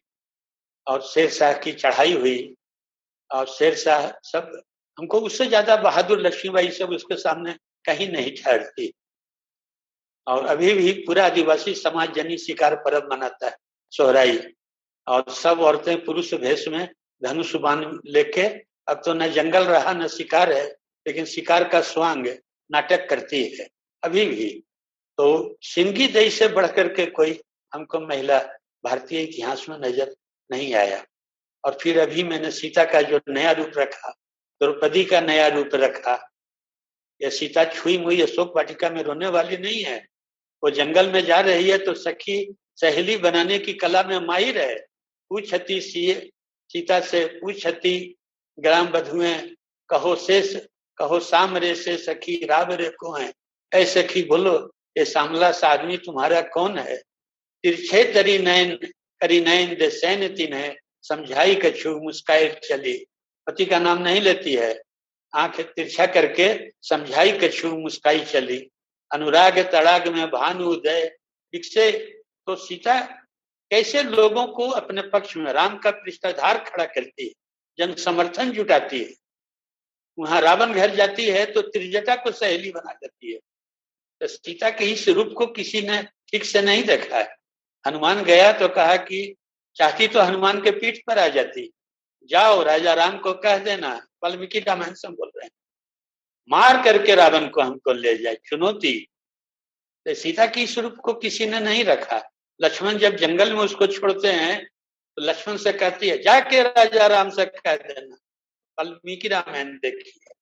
और शेर शाह की चढ़ाई हुई, और शेर शाह सब, हमको उससे ज़्यादा बहादुर लक्ष्मीबाई सब उसके सामने कहीं नहीं ठहरती। और अभी भी पूरा आदिवासी समाज जनी शिकार पर्व मनाता है सोहराई और सब औरतें पुरुष भेष में धनुष बाण लेके अब तो न जंगल रहा, न शिकार है, लेकिन शिकार का स्वांग नाटक करती है, अभी भी। तो सिंगी दई से बढ़ करके कोई हमको महिला भारतीय इतिहास में नज़र नहीं आया। और फिर अभी मैंने सीता का जो नया रूप रखा, द्रौपदी का नया रूप रखा यह सीता छुई मुई अशोक वाटिका में रोने वाली नहीं है। वो जंगल में जा रही है तो सखी सहेली बनाने की कला में माहिर है। पूछती सीता से पूछती ग्राम बधुए कहो शेष, कहो साम रे से सखी, राब रे को है? ऐ सखी बोलो, ये सामला सा तुम्हारा कौन है? तिरछे तरी नयन, करी नयन दे सैन तीन है। समझाई कछु मुस्काई चली। पति का नाम नहीं लेती है। आँख तिरछा करके समझाई कछु, मुस्काई चली। अनुराग तड़ाग में भानु उदय। विकसे तो सीता, कैसे लोगों को अपने पक्ष में राम का पृष्ठाधार खड़ा करती है? जन समर्थन जुटाती है। वहाँ रावण घर जाती है तो त्रिजटा को सहेली बना देती है। तो सीता के इस रूप को किसी ने ठीक से नहीं देखा है। हनुमान गया तो कहा कि चाहती तो हनुमान के पीठ पर आ जाती। जाओ, राजा राम को कह देना, वाल्मीकि रामायण से बोल रहे हैं। मार करके रावण को हमको ले जाए, चुनौती। तो सीता की स्वरूप को किसी ने नहीं रखा। लक्ष्मण जब जंगल में उसको छोड़ते हैं तो लक्ष्मण से कहती है, जाके राजा राम से कह देना। वाल्मीकि रामायण देखिए।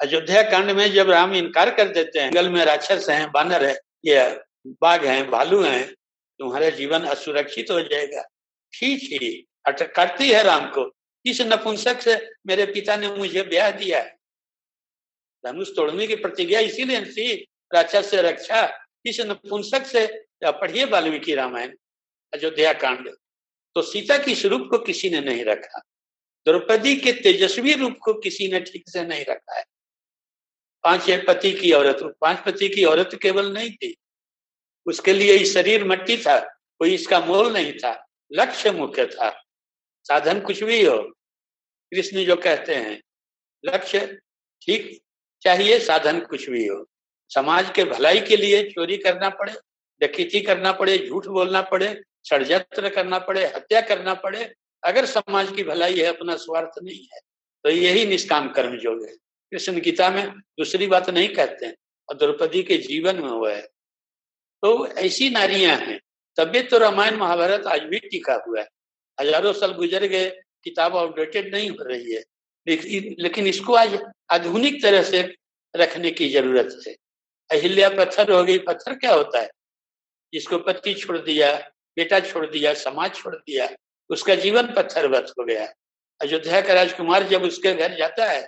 अयोध्या कांड में जब राम इनकार कर देते हैं, जंगल में राक्षस हैं, बानर है, ये बाघ हैं, भालू हैं, तुम्हारा जीवन असुरक्षित हो जाएगा। ठीक ही करती है राम को। इस नपुंसक से मेरे पिता ने मुझे ब्याह दिया है। धनुष तोड़ने की प्रतिज्ञा इसीलिए थी राक्षस से रक्षा। इस नपुंसक से पढ़िए वाल्मीकि रामायण, अयोध्या कांड। तो सीता की स्वरूप को किसी ने नहीं रखा। द्रौपदी के तेजस्वी रूप को किसी ने ठीक से नहीं रखा है। पाँच पति की औरत, पाँच पति की औरत केवल नहीं थी। उसके लिए शरीर मट्टी था, कोई इसका मोल नहीं था, लक्ष्य मुख्य था। साधन कुछ भी हो, कृष्ण जो कहते हैं, लक्ष्य ठीक चाहिए, साधन कुछ भी हो। समाज के भलाई के लिए चोरी करना पड़े, डकैती करना पड़े, झूठ बोलना पड़े षडयंत्र करना पड़े, हत्या करना पड़े, अगर समाज की भलाई है, अपना स्वार्थ नहीं है तो यही निष्काम कर्म योग है। कृष्ण गीता में दूसरी बात नहीं कहते हैं, और द्रौपदी के जीवन में हुआ है। तो ऐसी नारियाँ हैं, तभी तो रामायण महाभारत आज भी टिका हुआ है। हज़ारों साल गुजर गए, किताब आउटडेटेड नहीं हो रही है लेकिन इसको आज आधुनिक तरह से रखने की ज़रूरत है। अहिल्या पत्थर हो गई, पत्थर क्या होता है? जिसको पति छोड़ दिया बेटा छोड़ दिया, समाज छोड़ दिया, उसका जीवन पत्थर पत्थरवत हो गया। अयोध्या का राजकुमार जब उसके घर जाता है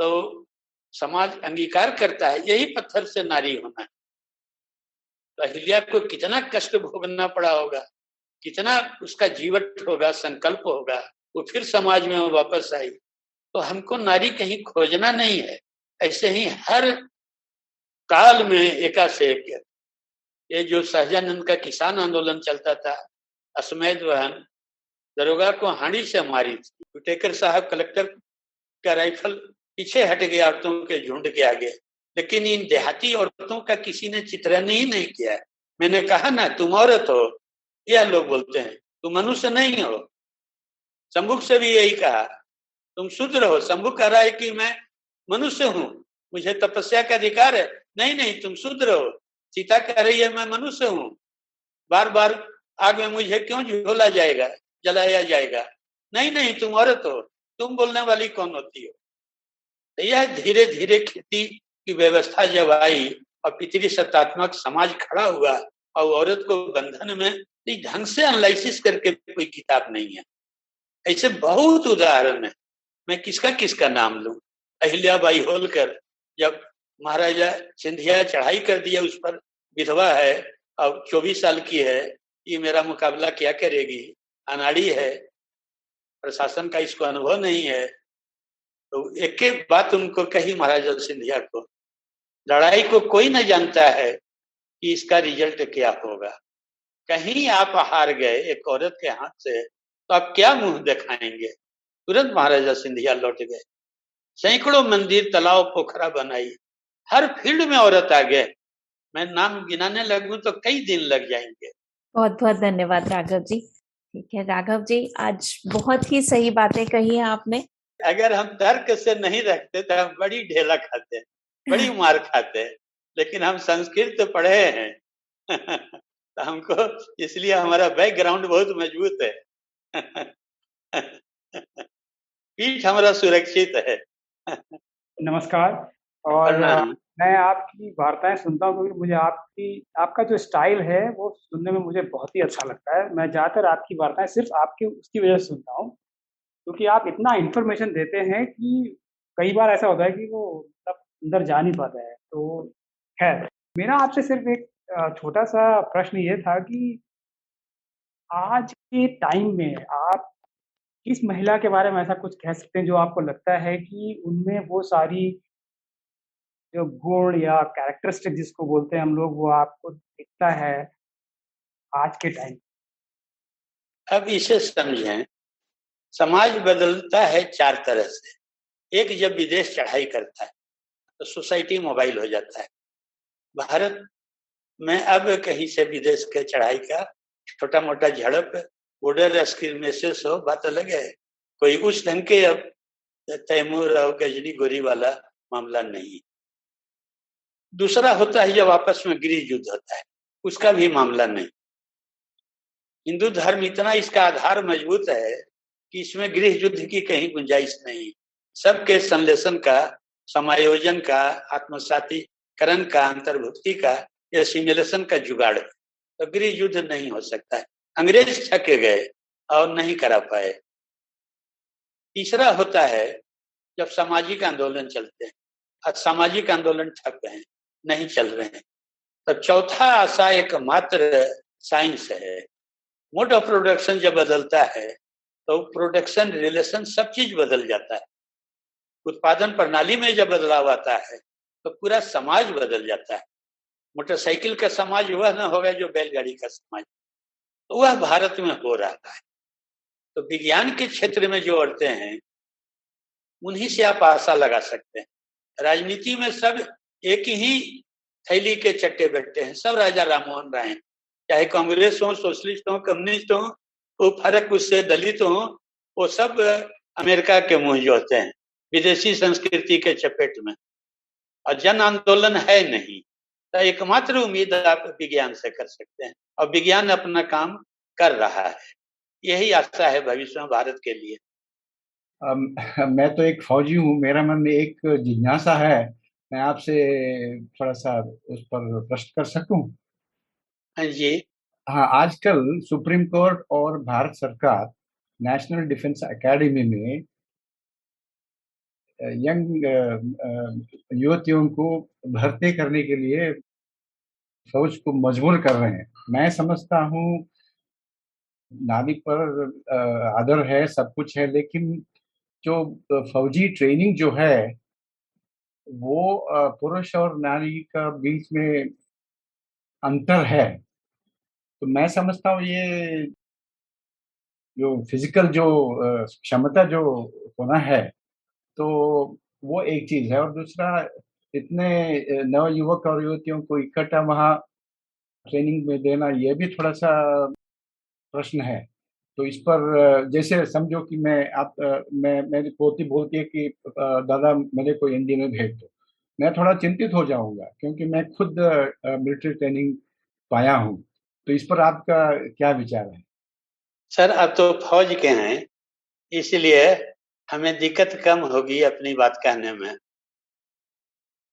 तो समाज अंगीकार करता है, यही पत्थर से नारी होना है। तो अहिल्या को कितना कष्ट भोगना पड़ा होगा, कितना उसका जीवट होगा, संकल्प होगा, वो फिर समाज में वापस आई। तो हमको नारी कहीं खोजना नहीं है, ऐसे ही हर काल में एका से एक ये जो सहजानंद का किसान आंदोलन चलता था असमैद वहन दरोगा को हाड़ी से मारी थी कुटेकर साहब कलेक्टर का राइफल पीछे हट गया औरतों के झुंड के आगे लेकिन इन देहाती औरतों का किसी ने चित्रण ही नहीं किया मैंने कहा ना तुम औरत हो यह लोग बोलते हैं तुम मनुष्य नहीं हो शंभुक से भी यही कहा तुम शुद्र हो शंभु कह रहा है कि मैं मनुष्य हूँ मुझे तपस्या का अधिकार है नहीं नहीं तुम शुद्र हो सीता कह रही है, मैं मनुष्य हूँ। बार बार आग में मुझे क्यों झोला जाएगा, जलाया जाएगा? नहीं नहीं, तुम औरत हो। तुम बोलने वाली कौन होती हो? तो यह धीरे धीरे खेती की व्यवस्था जब आई और पितरी सत्तात्मक समाज खड़ा हुआ और औरत को बंधन में ढंग से एनालिसिस करके कोई किताब नहीं है। ऐसे बहुत उदाहरण है। मैं किसका किसका नाम लू? अहिल्याबाई होलकर, जब महाराजा सिंधिया चढ़ाई कर दिया उस पर विधवा है और चौबीस साल की है, ये मेरा मुकाबला क्या करेगी? अनाड़ी है, प्रशासन का इसको अनुभव नहीं है। तो एक एक बात उनको कही महाराजा सिंधिया को, लड़ाई को कोई न जानता है कि इसका रिज़ल्ट क्या होगा। कहीं आप हार गए एक औरत के हाथ से तो आप क्या मुँह दिखाएँगे? तुरंत महाराजा सिंधिया लौट गए। सैकड़ों मंदिर, तालाब, पोखरा बनाई। हर फ़ील्ड में औरत आ गए। मैं नाम गिनाने लगू तो कई दिन लग जाएँगे। बहुत बहुत धन्यवाद राघव जी। ठीक है राघव जी आज बहुत ही सही बातें कही है आपने। अगर हम तर्क से नहीं रखते तो हम बड़ी ढेला खाते हैं बड़ी मार खाते हैं लेकिन हम संस्कृत तो पढ़े हैं। तो हमको इसलिए हमारा बैकग्राउंड बहुत मज़बूत है। पीठ हमारा सुरक्षित है। नमस्कार। और मैं आपकी वार्ताएँ सुनता हूँ क्योंकि मुझे आपकी आपका जो स्टाइल है वो सुनने में मुझे बहुत ही अच्छा लगता है। मैं ज़्यादातर आपकी वार्ताएँ सिर्फ़ आपकी उसकी वजह से सुनता हूँ क्योंकि आप इतना इन्फॉर्मेशन देते हैं कि कई बार ऐसा होता है कि वो मतलब अंदर जा नहीं पाता है। तो खैर मेरा आपसे सिर्फ़ एक छोटा सा प्रश्न ये था कि आज के टाइम में आप किस महिला के बारे में ऐसा कुछ कह सकते हैं जो आपको लगता है कि उनमें वो सारी जो गुण या कैरेक्टरिस्टिक जिसको बोलते हैं हम लोग, वो आपको दिखता है आज के टाइम अब इसे समझें। समाज बदलता है चार तरह से। एक जब विदेश चढ़ाई करता है तो सोसाइटी मोबाइल हो जाता है। भारत में अब कहीं से विदेश के चढ़ाई का छोटा मोटा झड़प बॉर्डर स्क्रीमेसेस हो, बात अलग है। कोई उस ढंग के अब तैमूर और गजनी गोरी वाला मामला नहीं दूसरा होता है जब आपस में गृह युद्ध होता है। उसका भी मामला नहीं। हिंदू धर्म इतना इसका आधार मज़बूत है कि इसमें गृह युद्ध की कहीं गुंजाइश नहीं। सबके संलेशन का, समायोजन का, आत्मसातीकरण का, अंतर्भुक्ति का, या सिमुलेशन का जुगाड़ तो गृह युद्ध नहीं हो सकता है। अंग्रेज़ थके गए और नहीं करा पाए। तीसरा होता है जब सामाजिक आंदोलन चलते हैं। सामाजिक आंदोलन ठप गए नहीं चल रहे हैं। तो चौथा आशा एकमात्र साइंस है। मोड ऑफ़ प्रोडक्शन जब बदलता है तो प्रोडक्शन रिलेशन सब चीज़ बदल जाता है। उत्पादन प्रणाली में जब बदलाव आता है तो पूरा समाज बदल जाता है। मोटरसाइकिल का समाज वह न होगा जो बैलगाड़ी का समाज। तो वह भारत में हो रहा है। तो विज्ञान के क्षेत्र में जो औरतें हैं, उन्हीं से आप आशा लगा सकते हैं। राजनीति में सब एक ही थैली के चट्टे बैठे हैं, सब राजा राममोहन राय चाहे कांग्रेस हो, सोशलिस्ट हो, कम्युनिस्ट हो, वो फ़र्क उससे दलित हो, वो सब अमेरिका के मुँह जोते हैं, विदेशी संस्कृति के चपेट में। और जन आंदोलन है नहीं तो एकमात्र उम्मीद आप विज्ञान से कर सकते हैं। और विज्ञान अपना काम कर रहा है। यही आशा है भविष्य में भारत के लिए। मैं तो एक फौजी हूँ, मेरा मन में एक जिज्ञासा है मैं आपसे थोड़ा सा उस पर प्रश्न कर सकूँ? हाँ जी। हाँ आजकल सुप्रीम कोर्ट और भारत सरकार नेशनल डिफेंस एकेडमी में यंग युवतियों को भर्ती करने के लिए फौज को मजबूर कर रहे हैं। मैं समझता हूँ नारी पर आदर है सब कुछ है लेकिन जो फौजी ट्रेनिंग जो है वो पुरुष और नारी का बीच में अंतर है। तो मैं समझता हूँ ये जो फ़िज़िकल जो क्षमता जो होना है तो वो एक चीज़ है। और दूसरा, इतने नव युवक और युवतियों को इकट्ठा वहाँ ट्रेनिंग में देना ये भी थोड़ा सा प्रश्न है। तो इस पर, जैसे समझो कि मैं आप, मैं, मेरी पोती बोलती है कि दादा मेरे को एनडीए में भेज दो। मैं थोड़ा चिंतित हो जाऊँगा क्योंकि मैं खुद मिलिट्री ट्रेनिंग पाया हूँ। तो इस पर आपका क्या विचार है? सर अब तो फौज के हैं, इसलिए हमें दिक्कत कम होगी अपनी बात कहने में।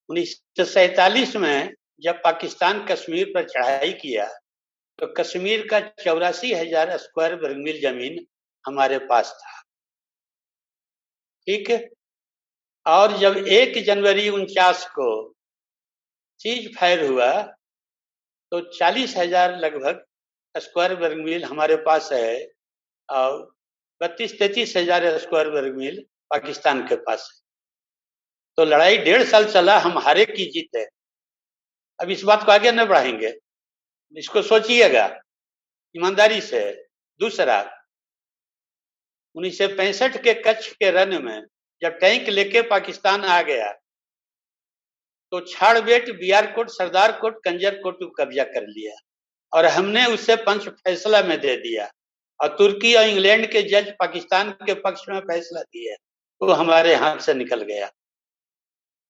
उन्नीस में जब पाकिस्तान कश्मीर पर चढ़ाई किया तो कश्मीर का चौरासी हज़ार स्क्वायर वर्ग ज़मीन हमारे पास था। ठीक है? और जब एक जनवरी उनचास को चीज़ फायर हुआ तो चालीस हज़ार लगभग स्क्वायर वर्ग मील हमारे पास है और बत्तीस तैतीस हज़ार स्क्वायर वर्ग मील पाकिस्तान के पास है। तो लड़ाई डेढ़ साल चला, हम हारे की जीत है। अब इस बात को आगे न बढ़ाएँगे। इसको सोचिएगा। ईमानदारी से। दूसरा, उन्नीस के कच्छ के रन में जब टैंक लेके पाकिस्तान आ गया तो छाड़बेट बिहार कोट सरदार कोट कंजर कोट को कब्जा कर लिया और हमने उससे पंच फैसला में दे दिया और तुर्की और इंग्लैंड के जज पाकिस्तान के पक्ष में फैसला दिया वो हमारे हाथ से निकल गया।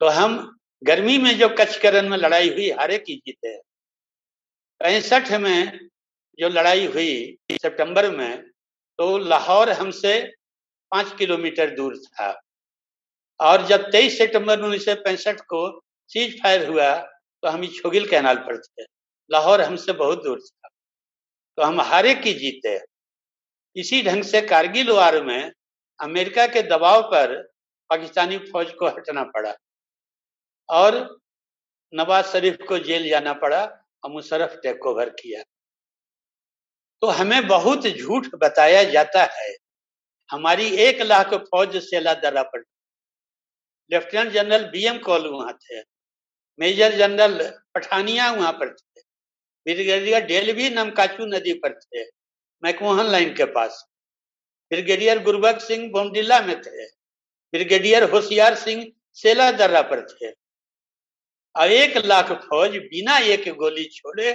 तो हम गर्मी में जो कच्छ के रन में लड़ाई हुई, हारे की जीते पैंसठ में जो लड़ाई हुई सितंबर में तो लाहौर हमसे पाँच किलोमीटर दूर था। और जब तेईस सितंबर उन्नीस सौ पैंसठ को सीज फायर हुआ तो हम छोगिल कैनाल पर थे। लाहौर हमसे बहुत दूर था। तो हम हारे की जीते। इसी ढंग से कारगिल वार में अमेरिका के दबाव पर पाकिस्तानी फौज को हटना पड़ा और नवाज़ शरीफ को जेल जाना पड़ा। मुशरफ टेक ओवर किया। तो हमें बहुत झूठ बताया जाता है। हमारी एक लाख फौज सेला दर्रा पर lieutenant general B M Kaul वहाँ थे। मेजर जनरल पठानिया वहाँ पर थे। ब्रिगेडियर डेलवी नमकाचू नदी पर थे। मैकमोहन लाइन के पास। ब्रिगेडियर गुरबख्श सिंह बोमडिल्ला में थे। ब्रिगेडियर होशियार सिंह सेला दर्रा पर थे। और एक लाख फौज बिना एक गोली छोड़े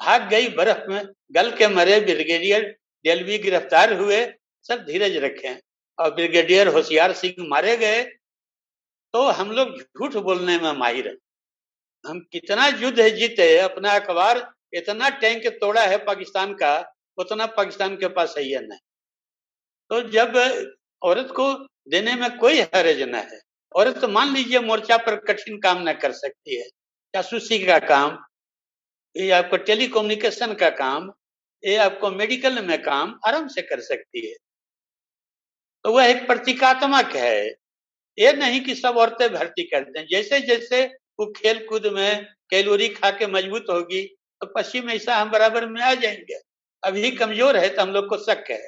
भाग गई बर्फ़ में, गल के मरे ब्रिगेडियर डेलवी गिरफ़्तार हुए, सब धीरज रखे। और ब्रिगेडियर होशियार सिंह मारे गए तो हम लोग झूठ बोलने में माहिर है। हम कितना युद्ध जीते अपना अखबार, इतना टैंक तोड़ा है पाकिस्तान का, उतना पाकिस्तान के पास सही है नहीं? तो जब औरत को देने में कोई हरज न है औरत तो मान लीजिए मोर्चा पर कठिन काम न कर सकती है। जासूसी का काम, ये आपको टेलीकोम्युनिकेशन का काम, ये आपको मेडिकल में काम आराम से कर सकती है। तो वह एक प्रतीकात्मक है। ये नहीं कि सब औरतें भर्ती करते हैं जैसे जैसे वो खेल कूद में कैलोरी खा के मज़बूत होगी तो पश्चिम ऐसा हम बराबर में आ जाएँगे। अभी कमज़ोर है तो हम लोग को शक है।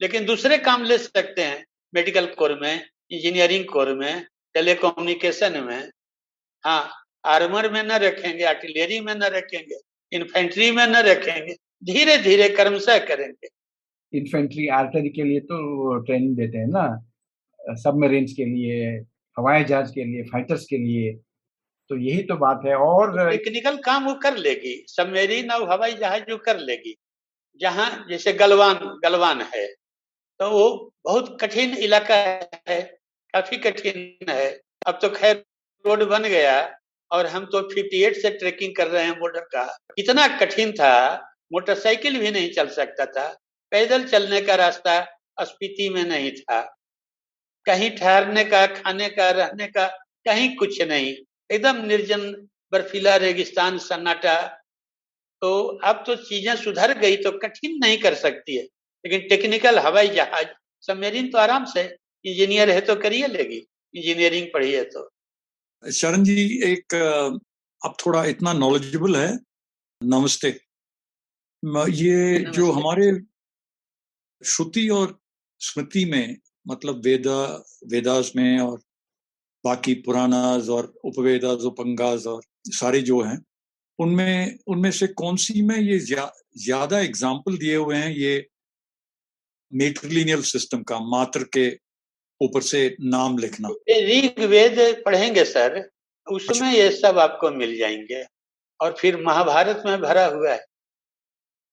लेकिन दूसरे काम ले सकते हैं, मेडिकल कोर में। इंजीनियरिंग कोर में टेलीकोम्युनिकेशन में हाँ आर्मर में न रखेंगे आर्टिलरी में न रखेंगे इन्फेंट्री में न रखेंगे धीरे धीरे कर्मशः करेंगे। इन्फेंट्री आर्टरी के लिए तो ट्रेनिंग देते हैं ना सबमरीन्स के लिए हवाई जहाज़ के लिए फाइटर्स के लिए तो यही तो बात है और टेक्निकल काम वो कर लेगी सबमरीन और हवाई जहाज़ जो कर लेगी जहाँ जैसे गलवान गलवान है तो वो बहुत कठिन इलाका है काफ़ी कठिन है। अब तो खैर रोड बन गया और हम तो 58 से ट्रेकिंग कर रहे हैं बॉर्डर का। इतना कठिन था, मोटरसाइकिल भी नहीं चल सकता था। पैदल चलने का रास्ता स्पीति में नहीं था। कहीं ठहरने का, खाने का, रहने का कहीं कुछ नहीं। एकदम निर्जन बर्फीला रेगिस्तान सन्नाटा। तो अब तो चीज़ें सुधर गई तो कठिन नहीं कर सकती है। लेकिन टेक्निकल हवाई जहाज़, सबमरीन तो आराम से इंजीनियर है तो करिए लेगी। इंजीनियरिंग पढ़ी है तो। शरण जी एक अब थोड़ा इतना नॉलेजेबल है। नमस्ते। ये नमस्ते। जो हमारे श्रुति और स्मृति में मतलब वेदा वेदास में और बाकी पुरानाज और उपवेदास उपंगाज और सारे जो हैं उनमें उनमें से कौन सी में ये ज़्यादा जा, एग्ज़ाम्पल दिए हुए हैं ये मेट्रिलिनियल सिस्टम का मात्र के ऊपर से नाम लिखना। ऋग्वेद पढ़ेंगे सर उसमें अच्छा। ये सब आपको मिल जाएँगे। और फिर महाभारत में भरा हुआ है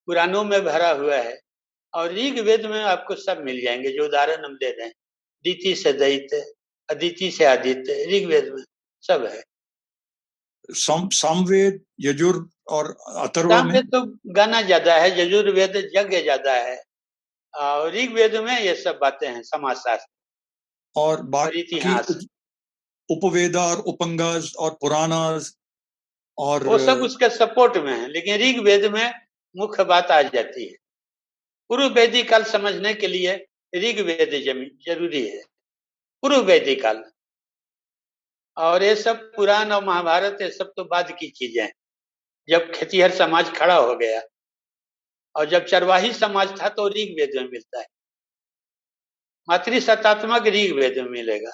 पुराणों में भरा हुआ है और ऋग्वेद में आपको सब मिल जाएँगे जो उदाहरण हम दे रहे हैं। दीति से दैत्य अदिति से आदित्य ऋग्वेद में सब है। सामवेद यजुर और अथर्व में? तो गाना ज़्यादा है यजुर्वेद यज्ञ ज़्यादा है। और ऋग्वेद में ये सब बातें हैं समाज शास्त्र और बाकी उपवेदा और उपंगाज और पुराणाज और वो सब उसके सपोर्ट में है लेकिन ऋग वेद में मुख्य बात आ जाती है। पूर्व वैदिक काल समझने के लिए ऋग्वेद ज़रूरी है। पूर्व वैदिक काल। और ये सब पुराण और महाभारत ये सब तो बाद की चीज़ें हैं। जब खेतीहर समाज खड़ा हो गया और जब चरवाही समाज था तो ऋग्वेद में मिलता है। मातृ सत्तात्मक ऋग्वेद में मिलेगा।